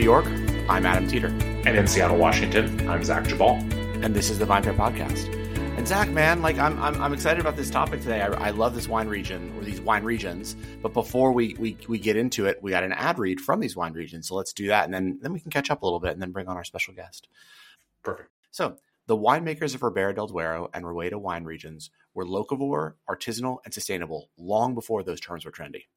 New York, I'm Adam Teeter. And in Seattle, Washington, I'm Zach Geballe. And this is the VinePair Podcast. And Zach, man, like I'm, I'm, I'm excited about this topic today. I, I, love this wine region or these wine regions. But before we, we we get into it, we got an ad read from these wine regions. So let's do that, and then then we can catch up a little bit, and then bring on our special guest. Perfect. So the winemakers of Ribera del Duero and Rueda wine regions were locavore, artisanal, and sustainable long before those terms were trendy.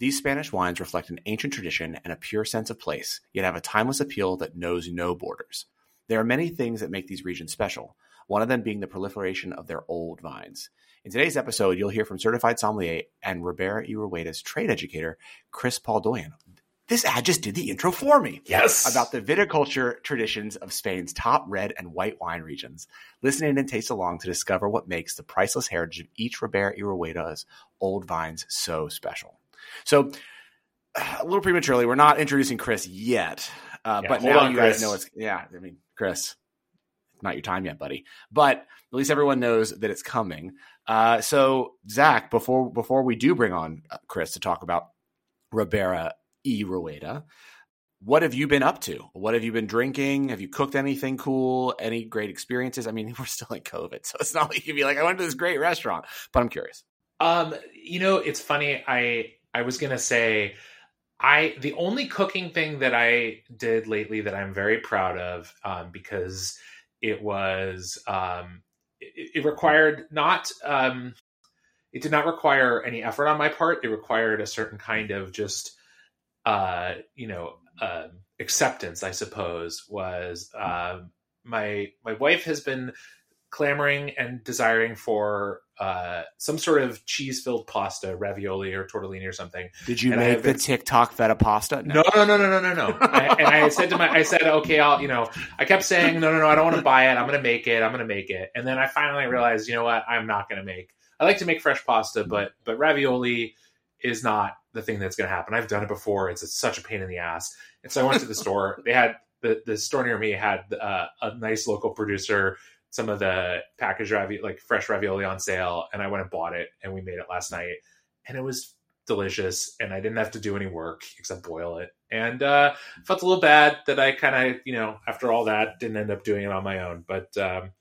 These Spanish wines reflect an ancient tradition and a pure sense of place, yet have a timeless appeal that knows no borders. There are many things that make these regions special, one of them being the proliferation of their old vines. In today's episode, you'll hear from certified sommelier and Ribera y Rueda's trade educator, Chris Paul Doyen. This ad just did the intro for me. Yes. About the viticulture traditions of Spain's top red and white wine regions. Listen in and taste along to discover what makes the priceless heritage of each Ribera y Rueda's old vines so special. So, a little prematurely, we're not introducing Chris yet, uh, yeah, but now on, you Chris. guys know it's yeah. I mean, Chris, not your time yet, buddy. But at least everyone knows that it's coming. Uh, so, Zach, before before we do bring on uh, Chris to talk about Ribera y Rueda, what have you been up to? What have you been drinking? Have you cooked anything cool? Any great experiences? I mean, we're still in COVID, so it's not like you can be like, I went to this great restaurant, but I'm curious. Um, you know, it's funny. I I was gonna say, I the only cooking thing that I did lately that I'm very proud of um, because it was um, it, it required not um, it did not require any effort on my part. It required a certain kind of just uh, you know uh, acceptance, I suppose. Was uh, my my wife has been clamoring and desiring for uh, some sort of cheese filled pasta, ravioli or tortellini or something. Did you and make the TikTok feta pasta? No, no, no, no, no, no, no. I, and I said to my, I said, okay, I'll, you know, I kept saying, no, no, no, I don't want to buy it. I'm going to make it. I'm going to make it. And then I finally realized, you know what? I'm not going to make. I like to make fresh pasta, but but ravioli is not the thing that's going to happen. I've done it before. It's, it's such a pain in the ass. And so I went to the store. They had the the store near me had uh, a nice local producer some of the packaged ravioli, like fresh ravioli on sale, and I went and bought it, and we made it last night, and it was delicious, and I didn't have to do any work except boil it, and uh, felt a little bad that I kind of, you know, after all that, didn't end up doing it on my own, but. Um,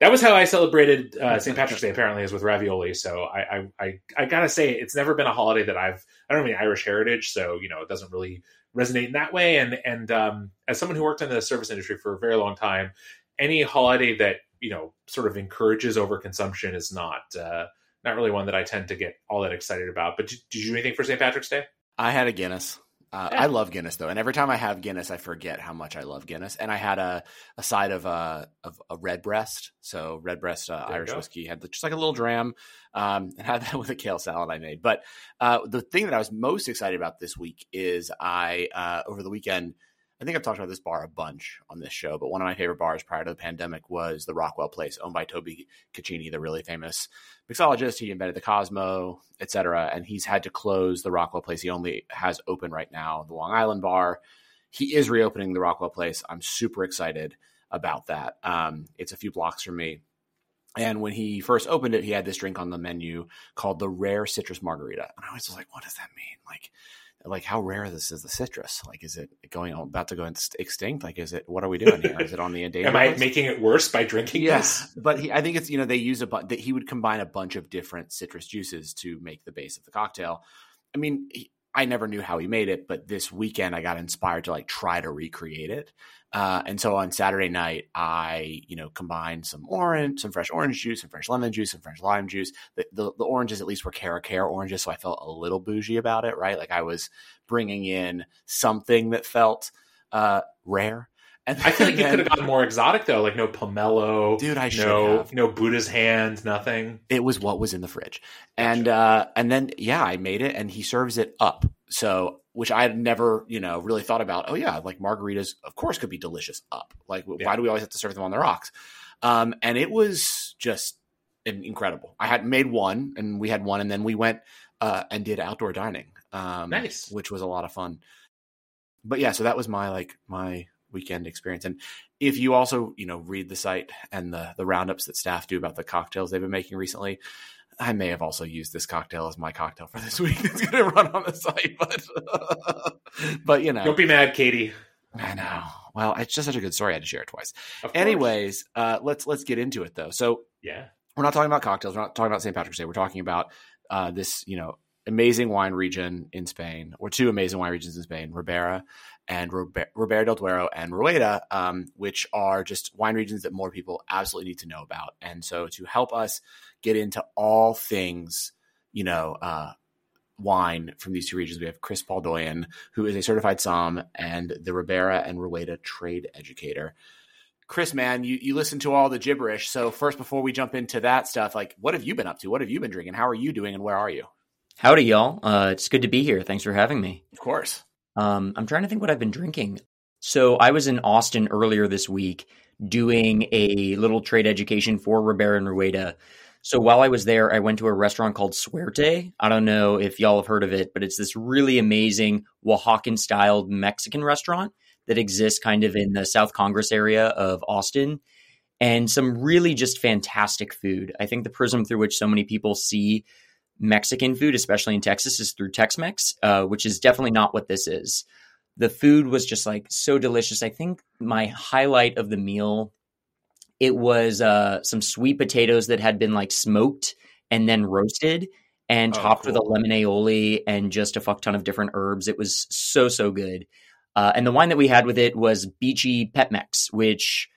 that was how I celebrated uh, St. Patrick's Day. Apparently, is with ravioli. So I, I, I, I, gotta say, it's never been a holiday that I've. I don't have any Irish heritage, so you know, it doesn't really resonate in that way. And and um, as someone who worked in the service industry for a very long time, any holiday that you know sort of encourages overconsumption is not uh, not really one that I tend to get all that excited about. But did, did you do anything for St. Patrick's Day? I had a Guinness. Uh, yeah. I love Guinness though, and every time I have Guinness, I forget how much I love Guinness. And I had a, a side of a uh, of a Redbreast, so Redbreast uh, Irish whiskey had just like a little dram, um, and had that with a kale salad I made. But uh, the thing that I was most excited about this week is I uh, over the weekend I think I've talked about this bar a bunch on this show, but one of my favorite bars prior to the pandemic was the Rockwell Place, owned by Toby Cecchini, the really famous mixologist. He invented the Cosmo, etc. And he's had to close the Rockwell Place. He only has open right now the Long Island bar. He is reopening the Rockwell Place. I'm super excited about that. Um, it's a few blocks from me. And when he first opened it, he had this drink on the menu called the Rare Citrus Margarita. And I was like, what does that mean? Like, like how rare this is the citrus like is it going about to go extinct like is it what are we doing here is it on the endangered am i list? making it worse by drinking yes this? but he, i think it's you know they use a bunch that he would combine a bunch of different citrus juices to make the base of the cocktail i mean he, I never knew how he made it, but this weekend I got inspired to like try to recreate it. Uh, and so on Saturday night, I you know combined some orange, some fresh orange juice, some fresh lemon juice, some fresh lime juice. The, the, the oranges at least were Cara Cara oranges, so I felt a little bougie about it, right? Like I was bringing in something that felt uh, rare. And I feel like you could have gotten more exotic though, like no pomelo, dude. I should no, have. no Buddha's hand, nothing. It was what was in the fridge, and uh, and then yeah, I made it, and he serves it up. So which I had never, you know, really thought about. Oh yeah, like margaritas, of course, could be delicious up. Like, yeah. why do we always have to serve them on the rocks? Um, and it was just incredible. I had made one, and we had one, and then we went uh, and did outdoor dining. Um, nice, which was a lot of fun. But yeah, so that was my like my weekend experience. And if you also, you know, read the site and the the roundups that staff do about the cocktails they've been making recently, I may have also used this cocktail as my cocktail for this week. It's going to run on the site, but but you know, don't be mad, Katie. I know. Well, it's just such a good story. I had to share it twice. Anyways, uh, let's let's get into it though. So yeah, we're not talking about cocktails. We're not talking about St. Patrick's Day. We're talking about uh, this, you know, amazing wine region in Spain, or two amazing wine regions in Spain, Ribera and Ribera del Duero and Rueda, um, which are just wine regions that more people absolutely need to know about. And so, to help us get into all things, you know, uh, wine from these two regions, we have Chris Baldoyan, who is a certified som and the Ribera and Rueda trade educator. Chris, man, you, you listen to all the gibberish. So first, before we jump into that stuff, like what have you been up to? What have you been drinking? How are you doing and where are you? Howdy, y'all. Uh, it's good to be here. Thanks for having me. Of course. Um, I'm trying to think what I've been drinking. So I was in Austin earlier this week doing a little trade education for Ribera and Rueda. So while I was there, I went to a restaurant called Suerte. I don't know if y'all have heard of it, but it's this really amazing Oaxacan styled Mexican restaurant that exists kind of in the South Congress area of Austin. And some really just fantastic food. I think the prism through which so many people see Mexican food, especially in Texas, is through Tex Mex, uh, which is definitely not what this is. The food was just like so delicious. I think my highlight of the meal it was uh, some sweet potatoes that had been like smoked and then roasted and oh, topped cool. with a lemon aioli and just a fuck ton of different herbs. It was so so good. Uh, and the wine that we had with it was Bichi Petmex, which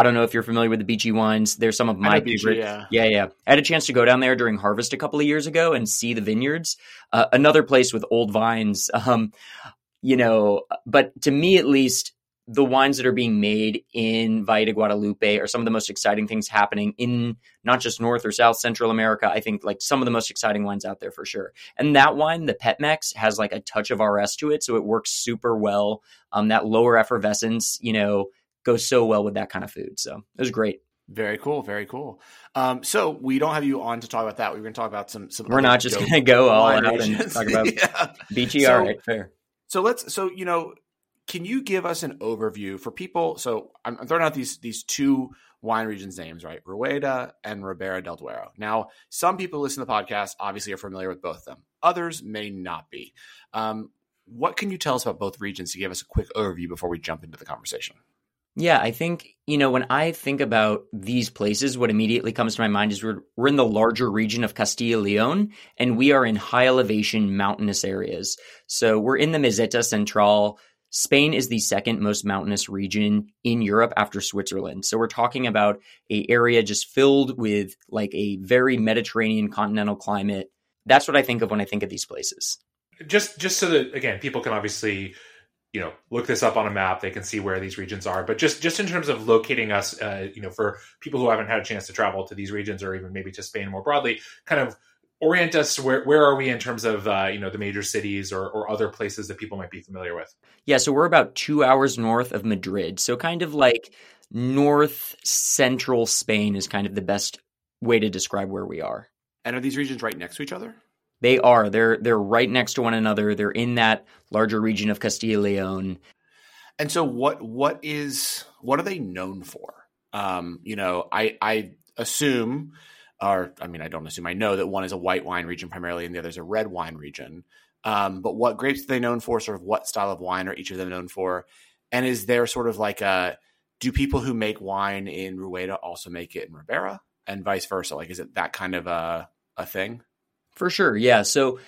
I don't know if you're familiar with the Bichi wines. They're some of my favorite. Yeah. yeah, yeah. I had a chance to go down there during harvest a couple of years ago and see the vineyards. Uh, another place with old vines. Um, you know, but to me at least, the wines that are being made in Valle de Guadalupe are some of the most exciting things happening in not just North or South Central America. I think like some of the most exciting wines out there for sure. And that wine, the Petmex, has like a touch of RS to it, so it works super well. Um, that lower effervescence, you know, goes so well with that kind of food. So it was great. Very cool, very cool. Um, so we don't have you on to talk about that. We are going to talk about some. some We're not just going to go all out and talk about yeah. So, all right, fair. So let's. So you know, can you give us an overview for people? So I'm, I'm throwing out these these two wine regions names, right? Rueda and Ribera del Duero. Now, some people listen to the podcast obviously are familiar with both of them. Others may not be. Um, what can you tell us about both regions to give us a quick overview before we jump into the conversation? Yeah, I think, you know, when I think about these places, what immediately comes to my mind is we're, we're in the larger region of Castilla Leon, and we are in high elevation mountainous areas. So we're in the Meseta Central, Spain is the second most mountainous region in Europe after Switzerland. So we're talking about a area just filled with like a very Mediterranean continental climate. That's what I think of when I think of these places. Just just so that again, people can obviously you know look this up on a map. They can see where these regions are. But just just in terms of locating us uh, you know for people who haven't had a chance to travel to these regions or even maybe to spain more broadly kind of orient us where where are we in terms of uh, you know the major cities or, or other places that people might be familiar with? Yeah so we're about two hours north of madrid. So kind of like north central spain is kind of the best way to describe where we are. And are these regions right next to each other they are they're they're right next to one another they're in that larger region of castilla leon and so what what is what are they known for um you know i i assume or I mean, I don't assume I know that one is a white wine region primarily, and the other is a red wine region. Um, but what grapes are they known for? Sort of what style of wine are each of them known for? And is there sort of like a do people who make wine in Rueda also make it in Ribera and vice versa? Like, is it that kind of a a thing? For sure, yeah. So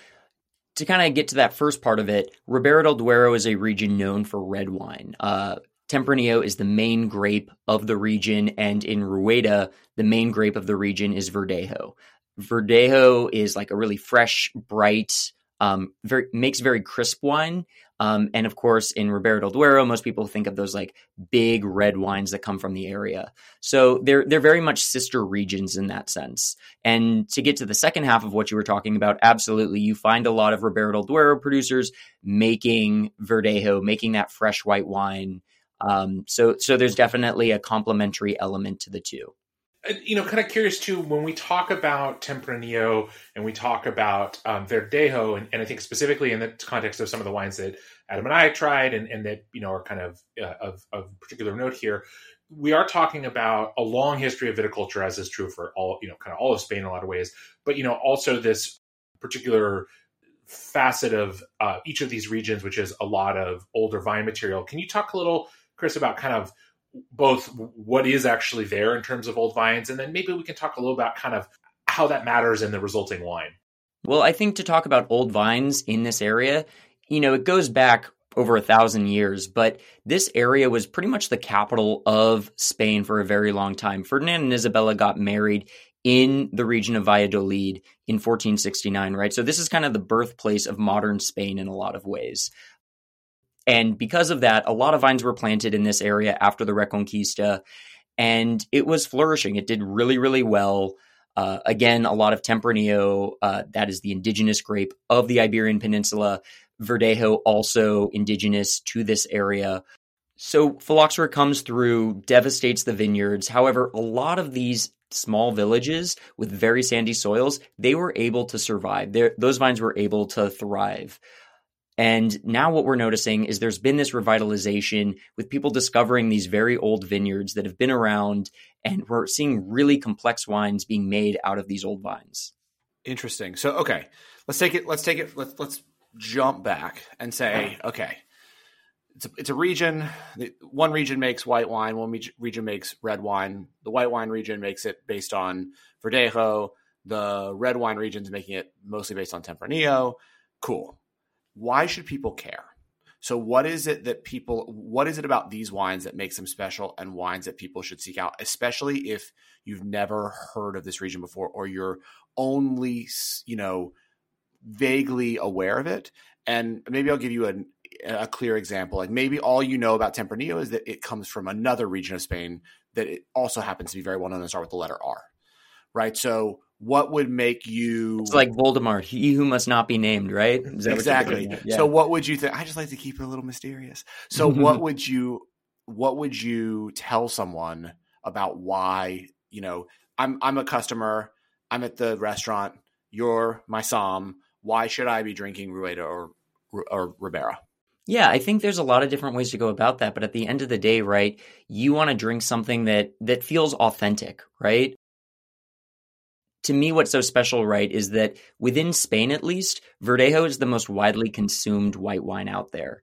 to kind of get to that first part of it, Ribera del Duero is a region known for red wine. Uh, Tempranillo is the main grape of the region, and in Rueda, the main grape of the region is Verdejo. Verdejo is like a really fresh, bright, um, very makes very crisp wine. Um, and of course, in Ribera del Duero, most people think of those like big red wines that come from the area. So they're they're very much sister regions in that sense. And to get to the second half of what you were talking about, absolutely, you find a lot of Ribera del Duero producers making Verdejo, making that fresh white wine. Um, so so there's definitely a complementary element to the two. You know, kind of curious too when we talk about Tempranillo and we talk about um, Verdejo, and, and, I think specifically in the context of some of the wines that Adam and I tried, and, and that you know are kind of uh, of, of particular note here. We are talking about a long history of viticulture, as is true for all you know, kind of all of Spain in a lot of ways. But you know, also this particular facet of uh, each of these regions, which is a lot of older vine material. Can you talk a little, Chris, about kind of both what is actually there in terms of old vines, and then maybe we can talk a little about kind of how that matters in the resulting wine. Well, I think to talk about old vines in this area, you know, it goes back over a thousand years, but this area was pretty much the capital of Spain for a very long time. Ferdinand and Isabella got married in the region of Valladolid in 1469, right? So this is kind of the birthplace of modern Spain in a lot of ways. And because of that, a lot of vines were planted in this area after the Reconquista, and it was flourishing. It did really, really well. Uh, again, a lot of Tempranillo, uh, that is the indigenous grape of the Iberian Peninsula. Verdejo, also indigenous to this area. So phylloxera comes through, devastates the vineyards. However, a lot of these small villages with very sandy soils, they were able to survive. They're, those vines were able to thrive. And now what we're noticing is there's been this revitalization with people discovering these very old vineyards that have been around, and we're seeing really complex wines being made out of these old vines. Interesting. So okay, let's take it. Let's take it. Let's let's jump back and say, okay, it's a, it's a region. One region makes white wine. One region makes red wine. The white wine region makes it based on Verdejo. The red wine region is making it mostly based on Tempranillo. Cool why should people care? So what is it that people what is it about these wines that makes them special and wines that people should seek out, especially if you've never heard of this region before or you're only, you know, vaguely aware of it? And maybe I'll give you a, a clear example. Like maybe all you know about Tempranillo is that it comes from another region of Spain that it also happens to be very well known and start with the letter R. Right? So what would make you it's like voldemort. He who must not be named right? Exactly. yeah. so what would you think i just like to keep it a little mysterious. So what would you what would you tell someone about why you know i'm i'm a customer i'm at the restaurant you're my som why should i be drinking rueda or or ribera? Yeah, I think there's a lot of different ways to go about that, but at the end of the day, right, you want to drink something that that feels authentic, right? To me, what's so special, right, is that within Spain at least, Verdejo is the most widely consumed white wine out there.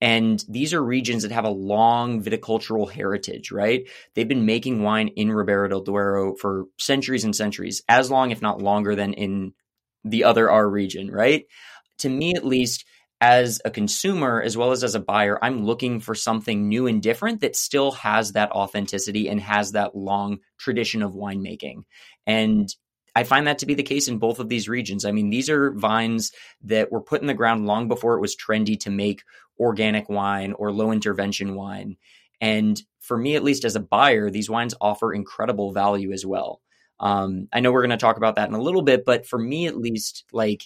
And these are regions that have a long viticultural heritage, right? They've been making wine in Ribera del Duero for centuries and centuries, as long, if not longer, than in the other R region, right? To me, at least, as a consumer as well as as a buyer, I'm looking for something new and different that still has that authenticity and has that long tradition of winemaking. And I find that to be the case in both of these regions. I mean, these are vines that were put in the ground long before it was trendy to make organic wine or low intervention wine. And for me, at least as a buyer, these wines offer incredible value as well. Um, I know we're going to talk about that in a little bit, but for me, at least, like,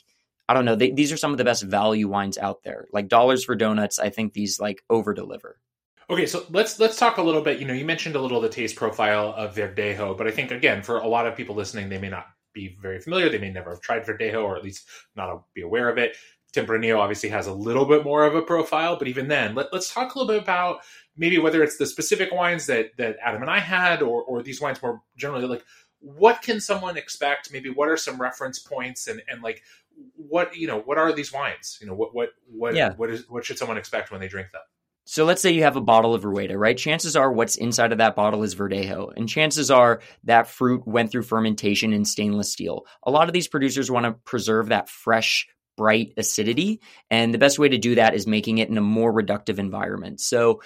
I don't know, they, these are some of the best value wines out there. Like dollars for donuts, I think these like over deliver. Okay, so let's let's talk a little bit. You know, you mentioned a little the taste profile of Verdejo, but I think again, for a lot of people listening, they may not be very familiar. They may never have tried Verdejo or at least not be aware of it. Tempranillo obviously has a little bit more of a profile, but even then, let, us talk a little bit about maybe whether it's the specific wines that that Adam and I had, or or these wines more generally. Like, what can someone expect? Maybe what are some reference points, and and like what you know, what are these wines? You know, what what what yeah. what is what should someone expect when they drink them? So let's say you have a bottle of Rueda, right? Chances are what's inside of that bottle is Verdejo. And chances are that fruit went through fermentation in stainless steel. A lot of these producers want to preserve that fresh, bright acidity. And the best way to do that is making it in a more reductive environment. So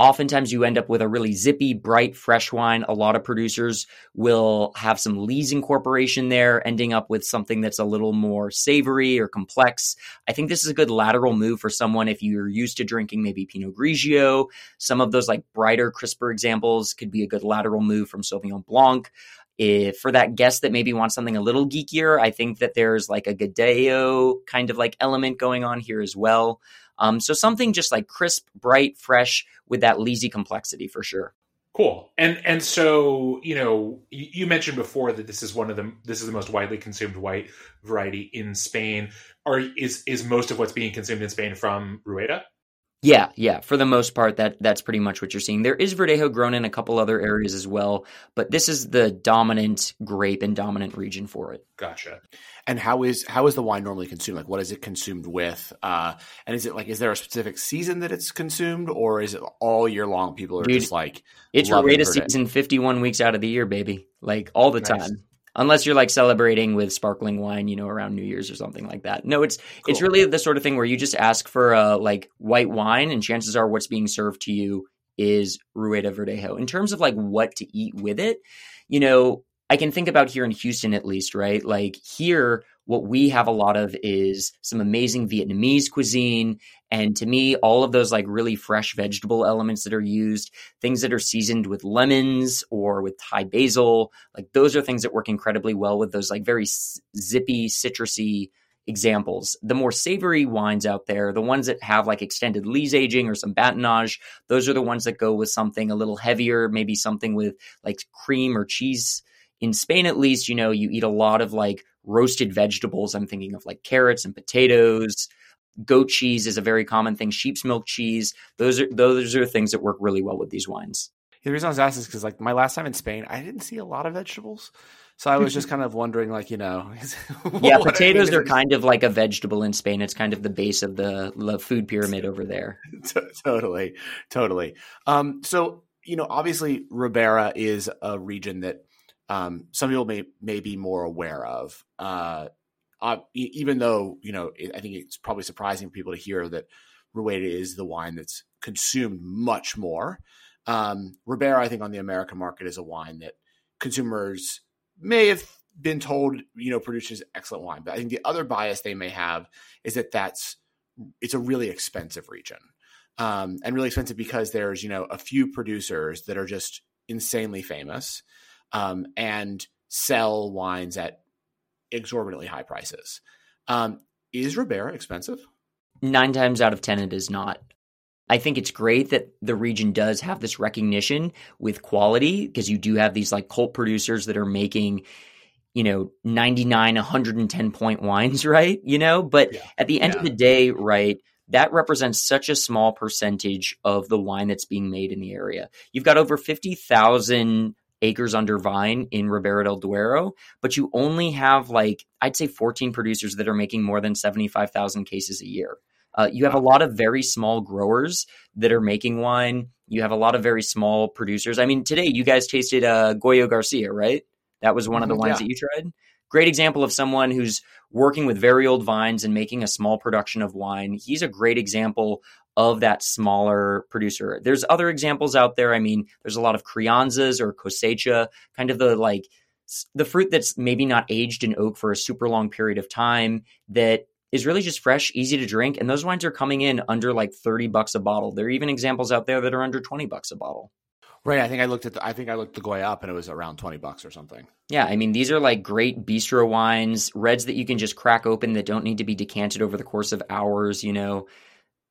Oftentimes, you end up with a really zippy, bright, fresh wine. A lot of producers will have some lees incorporation there, ending up with something that's a little more savory or complex. I think this is a good lateral move for someone if you're used to drinking maybe Pinot Grigio. Some of those like brighter, crisper examples could be a good lateral move from Sauvignon Blanc. If for that guest that maybe wants something a little geekier, I think that there's like a Godello kind of like element going on here as well. Um, so something just like crisp, bright, fresh with that lazy complexity for sure. Cool. And and so you know you, mentioned before that this is one of the this is the most widely consumed white variety in Spain. Are is is most of what's being consumed in Spain from Rueda? Yeah, yeah. For the most part, that that's pretty much what you're seeing. There is Verdejo grown in a couple other areas as well, but this is the dominant grape and dominant region for it. Gotcha. And how is how is the wine normally consumed? Like, what is it consumed with? Uh, and is it like is there a specific season that it's consumed, or is it all year long? People are Dude, just like it's Rueda season, fifty one weeks out of the year, baby, like all the nice. time unless you're like celebrating with sparkling wine, you know, around New Year's or something like that. No, it's cool. it's really the sort of thing where you just ask for a like white wine, and chances are what's being served to you is Rueda Verdejo. In terms of like what to eat with it, you know, I can think about here in Houston at least, right? Like here, what we have a lot of is some amazing Vietnamese cuisine. And to me, all of those like really fresh vegetable elements that are used, things that are seasoned with lemons or with Thai basil, like those are things that work incredibly well with those like very zippy, citrusy examples. The more savory wines out there, the ones that have like extended lees aging or some batonnage, those are the ones that go with something a little heavier, maybe something with like cream or cheese in Spain, at least, you know, you eat a lot of like roasted vegetables. I'm thinking of like carrots and potatoes. Goat cheese is a very common thing. Sheep's milk cheese. Those are those are things that work really well with these wines. The reason I was asking is because like my last time in Spain, I didn't see a lot of vegetables. So I was just kind of wondering, like, you know, yeah, potatoes are kind of like a vegetable in Spain. It's kind of the base of the, the food pyramid over there. totally, totally. Um, so you know, obviously, Ribera is a region that um, some people may may be more aware of. Uh, uh, even though you know, I think it's probably surprising for people to hear that Rueda is the wine that's consumed much more. Um, Ribera, I think, on the American market is a wine that consumers may have been told, you know, produces excellent wine. But I think the other bias they may have is that that's it's a really expensive region, um, and really expensive because there's you know a few producers that are just insanely famous um, and sell wines at exorbitantly high prices. Um, is Ribera expensive? Nine times out of 10, it is not. I think it's great that the region does have this recognition with quality because you do have these like cult producers that are making, you know, 99, 110 point wines, right? You know, but yeah. at the end yeah. of the day, right, that represents such a small percentage of the wine that's being made in the area. You've got over 50,000 acres under vine in Ribera del Duero, but you only have like, I'd say 14 producers that are making more than 75,000 cases a year. Uh, you have a lot of very small growers that are making wine. You have a lot of very small producers. I mean, today you guys tasted uh, Goyo Garcia, right? That was one of the mm-hmm, wines yeah. that you tried. Great example of someone who's working with very old vines and making a small production of wine. He's a great example of that smaller producer. There's other examples out there. I mean, there's a lot of crianzas or cosecha, kind of the like the fruit that's maybe not aged in oak for a super long period of time that is really just fresh, easy to drink. And those wines are coming in under like 30 bucks a bottle. There are even examples out there that are under 20 bucks a bottle. Right. I think I looked at the, I think I looked the Goyo up and it was around 20 bucks or something. Yeah. I mean, these are like great bistro wines, reds that you can just crack open that don't need to be decanted over the course of hours, you know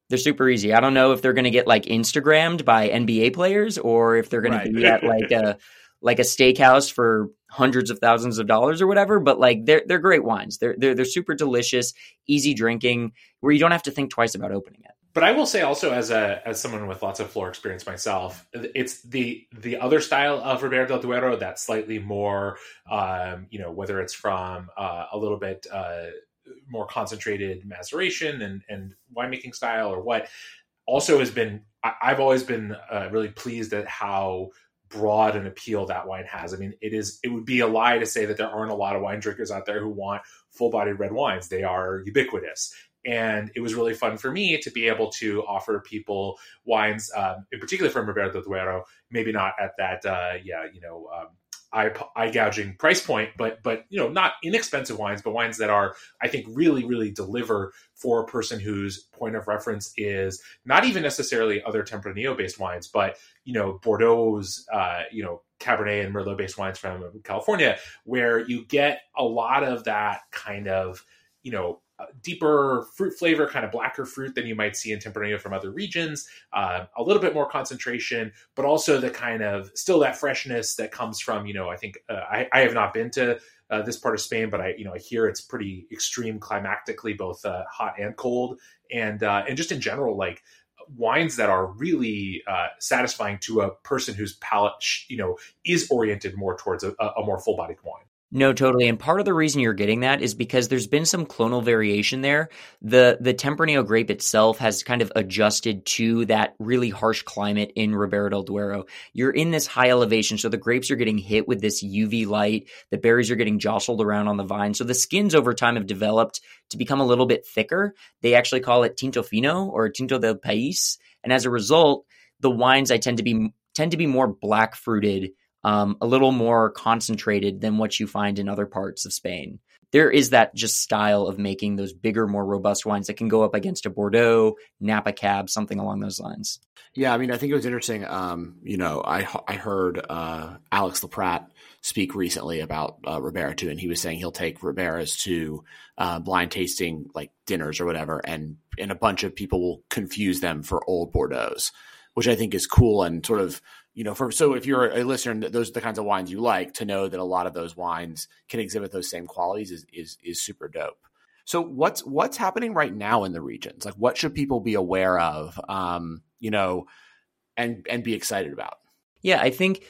they're super easy. I don't know if they're going to get like Instagrammed by NBA players or if they're going right. to be at like a like a steakhouse for hundreds of thousands of dollars or whatever. But like they're they're great wines. They're they're they're super delicious, easy drinking, where you don't have to think twice about opening it. But I will say also as a as someone with lots of floor experience myself, it's the the other style of Ribera del Duero that's slightly more, um, you know, whether it's from uh, a little bit. Uh, more concentrated maceration and, and winemaking style or what also has been I, have always been uh, really pleased at how broad an appeal that wine has. I mean, it is it would be a lie to say that there aren't a lot of wine drinkers out there who want full-bodied red wines. They are ubiquitous. And it was really fun for me to be able to offer people wines, um, in particular from del Duero, maybe not at that, uh, yeah, you know, um, eye, eye gouging price point, but but you know not inexpensive wines, but wines that are I think really really deliver for a person whose point of reference is not even necessarily other Tempranillo based wines, but you know Bordeaux's uh, you know Cabernet and Merlot based wines from California, where you get a lot of that kind of you know deeper fruit flavor, kind of blacker fruit than you might see in Tempranillo from other regions. Uh, a little bit more concentration, but also the kind of still that freshness that comes from you know I think uh, I, I, have not been to uh, this part of Spain, but I you know I hear it's pretty extreme climatically, both uh, hot and cold, and uh, and just in general like wines that are really uh, satisfying to a person whose palate, you know, is oriented more towards a, a more full bodied wine. No, totally. And part of the reason you're getting that is because there's been some clonal variation there. The the Tempranillo grape itself has kind of adjusted to that really harsh climate in Ribera del Duero. You're in this high elevation, so the grapes are getting hit with this UV light. The berries are getting jostled around on the vine. So the skins over time have developed to become a little bit thicker. They actually call it tinto fino or tinto del país. And as a result, the wines I tend to be tend to be more black fruited um, a little more concentrated than what you find in other parts of Spain. There is that just style of making those bigger, more robust wines that can go up against a Bordeaux, Napa Cab, something along those lines. Yeah, I mean, I think it was interesting. Um, you know, I I heard uh, Alex LaPratt speak recently about uh, Ribera too, and he was saying he'll take Riberas to uh, blind tasting like dinners or whatever, and and a bunch of people will confuse them for old Bordeaux's, which I think is cool and sort of you know, for so if you're a listener, those are the kinds of wines you like to know that a lot of those wines can exhibit those same qualities is is is super dope. So what's what's happening right now in the regions? Like, what should people be aware of? Um, you know, and and be excited about. Yeah, I think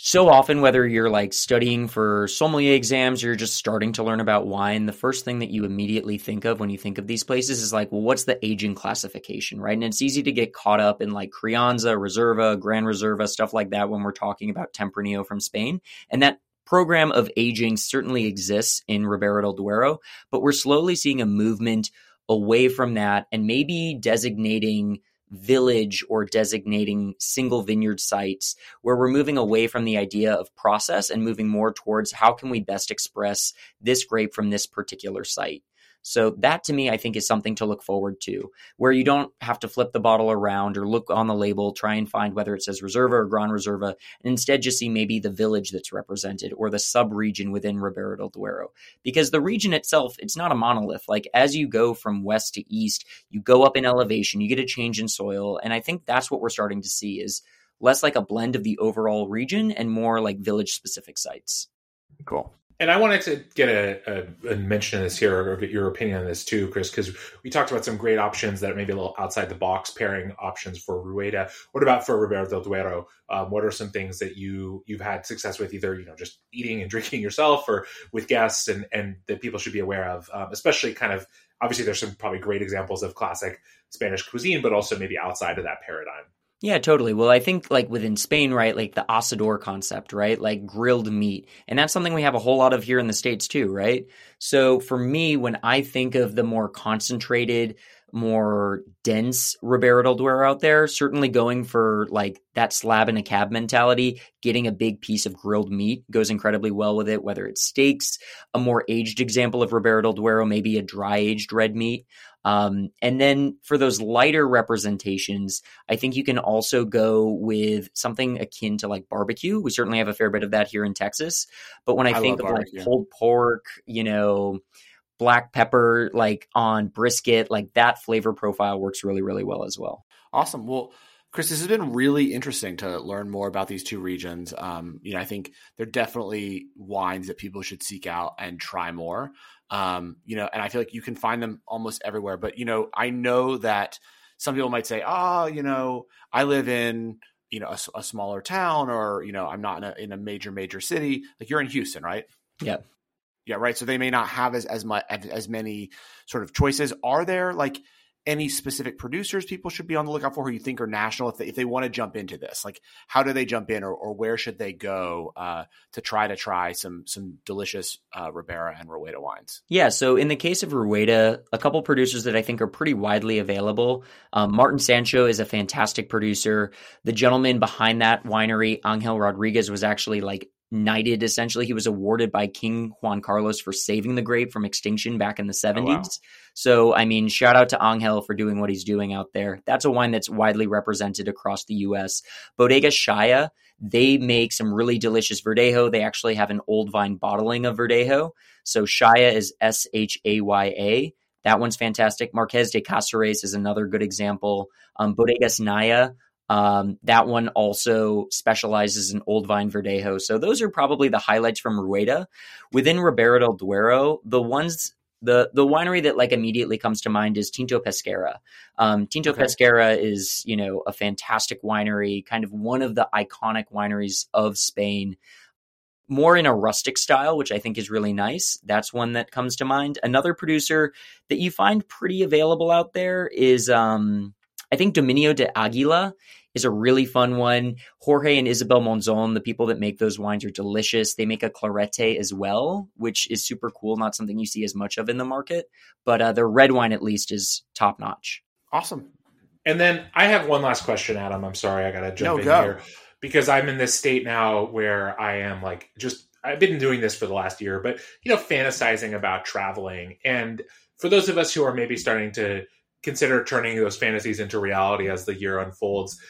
so often, whether you're like studying for sommelier exams you're just starting to learn about wine, the first thing that you immediately think of when you think of these places is like, well, what's the aging classification, right? And it's easy to get caught up in like Crianza, Reserva, Gran Reserva, stuff like that when we're talking about Tempranillo from Spain. And that program of aging certainly exists in Ribera del Duero, but we're slowly seeing a movement away from that and maybe designating village or designating single vineyard sites where we're moving away from the idea of process and moving more towards how can we best express this grape from this particular site. So that to me, I think is something to look forward to, where you don't have to flip the bottle around or look on the label, try and find whether it says Reserva or Gran Reserva, and instead just see maybe the village that's represented or the sub-region within Ribera del Duero. Because the region itself, it's not a monolith. Like as you go from west to east, you go up in elevation, you get a change in soil, and I think that's what we're starting to see is less like a blend of the overall region and more like village specific sites. Cool and I wanted to get a, a, a, mention of this here or get your opinion on this too, Chris, because we talked about some great options that are maybe a little outside the box pairing options for Rueda. What about for del Duero? Um, what are some things that you you've had success with, either you know just eating and drinking yourself, or with guests, and and that people should be aware of, um, especially kind of obviously there's some probably great examples of classic Spanish cuisine, but also maybe outside of that paradigm. Yeah, totally. Well, I think like within Spain, right, like the asador concept, right? Like grilled meat. And that's something we have a whole lot of here in the States too, right? So for me, when I think of the more concentrated, more dense Ribera del Duero out there, certainly going for like that slab in a cab mentality, getting a big piece of grilled meat goes incredibly well with it, whether it's steaks, a more aged example of Ribera del Duero, maybe a dry aged red meat. Um, and then for those lighter representations, I think you can also go with something akin to like barbecue. We certainly have a fair bit of that here in Texas. But when I, I think of barbecue. like pulled pork, you know, black pepper, like on brisket, like that flavor profile works really, really well as well. Awesome. Well, Chris, this has been really interesting to learn more about these two regions. Um, you know, I think they're definitely wines that people should seek out and try more. Um, you know, and I feel like you can find them almost everywhere. But you know, I know that some people might say, "Oh, you know, I live in you know a, a smaller town, or you know, I'm not in a, in a major major city." Like you're in Houston, right? Yeah. Yeah, right. So they may not have as as much as many sort of choices. Are there like any specific producers people should be on the lookout for who you think are national if they, if they want to jump into this? Like how do they jump in or, or where should they go uh, to try to try some some delicious uh, Ribera and Rueda wines? Yeah so in the case of Rueda a couple producers that I think are pretty widely available um, Martin Sancho is a fantastic producer. The gentleman behind that winery Angel Rodriguez was actually like knighted essentially. He was awarded by king juan carlos for saving the grape from extinction back in the 70s oh, wow. so i mean shout out to angel for doing what he's doing out there. That's a wine that's widely represented across the us bodega shaya they make some really delicious verdejo. They actually have an old vine bottling of verdejo. So shaya is s-h-a-y-a that one's fantastic. Marquez de caceres is another good example. Um, bodegas naia um, that one also specializes in Old Vine Verdejo. So those are probably the highlights from Rueda. Within Ribera del Duero, the ones The the winery that like immediately comes to mind is Tinto Pesquera. Um, Tinto okay. Pesquera is you know a fantastic winery, kind of one of the iconic wineries of Spain. More in a rustic style, which I think is really nice. That's one that comes to mind. Another producer that you find pretty available out there is um, I think Dominio de Aguila is a really fun one. Jorge and Isabel Monzon, the people that make those wines, are delicious. They make a clarete as well, which is super cool. Not something you see as much of in the market, but uh, their red wine at least is top notch. Awesome. And then I have one last question, Adam. I'm sorry, I got to jump no, in go. here because I'm in this state now where I am like just I've been doing this for the last year, but you know, fantasizing about traveling. And for those of us who are maybe starting to consider turning those fantasies into reality as the year unfolds,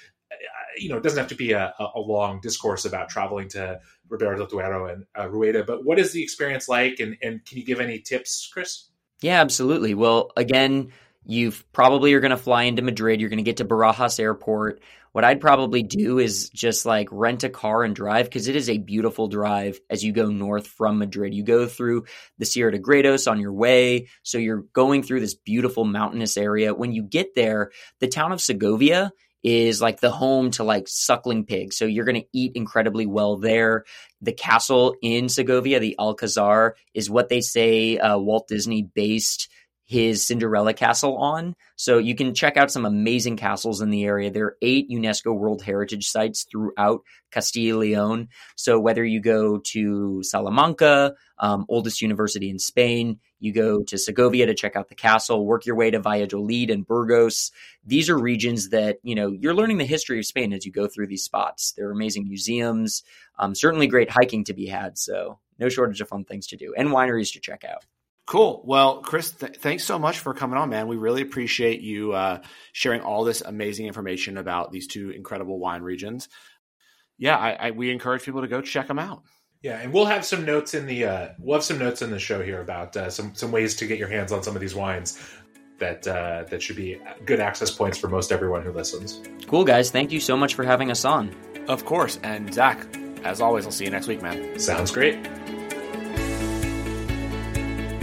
you know, it doesn't have to be a, a long discourse about traveling to del Duero and uh, Rueda, but what is the experience like? And, and can you give any tips, Chris? Yeah, absolutely. Well, again, you probably are going to fly into Madrid. You're going to get to Barajas Airport. What I'd probably do is just like rent a car and drive because it is a beautiful drive as you go north from Madrid. You go through the Sierra de Gredos on your way. So you're going through this beautiful mountainous area. When you get there, the town of Segovia is like the home to like suckling pigs. So you're going to eat incredibly well there. The castle in Segovia, the Alcazar, is what they say uh, Walt Disney based his Cinderella castle on. So you can check out some amazing castles in the area. There are eight UNESCO World Heritage sites throughout Castilla Leon. So whether you go to Salamanca, um, oldest university in Spain, you go to Segovia to check out the castle, work your way to Valladolid and Burgos. These are regions that, you know, you're learning the history of Spain as you go through these spots. There are amazing museums, um, certainly great hiking to be had. So no shortage of fun things to do and wineries to check out. Cool. Well, Chris, th- thanks so much for coming on, man. We really appreciate you uh, sharing all this amazing information about these two incredible wine regions. Yeah, I, I, we encourage people to go check them out. Yeah, and we'll have some notes in the uh, we'll have some notes in the show here about uh, some some ways to get your hands on some of these wines that uh, that should be good access points for most everyone who listens. Cool, guys. Thank you so much for having us on. Of course, and Zach, as always, I'll see you next week, man. Sounds great.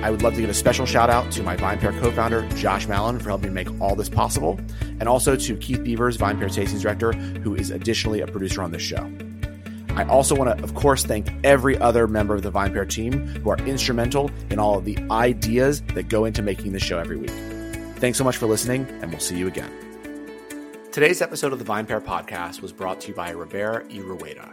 I would love to give a special shout out to my VinePair co founder, Josh Malin, for helping make all this possible, and also to Keith Beavers, VinePair Tastings Director, who is additionally a producer on this show. I also want to, of course, thank every other member of the VinePair team who are instrumental in all of the ideas that go into making this show every week. Thanks so much for listening, and we'll see you again. Today's episode of the VinePair podcast was brought to you by Ribera y.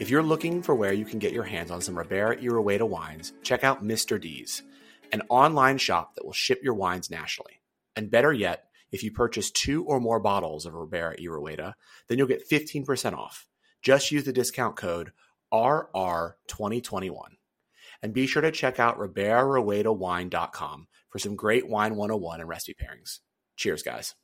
If you're looking for where you can get your hands on some Ribera y wines, check out Mr. D's an online shop that will ship your wines nationally. And better yet, if you purchase two or more bottles of Ribera y then you'll get 15% off. Just use the discount code RR2021. And be sure to check out RiberaRuedaWine.com for some great wine 101 and recipe pairings. Cheers, guys.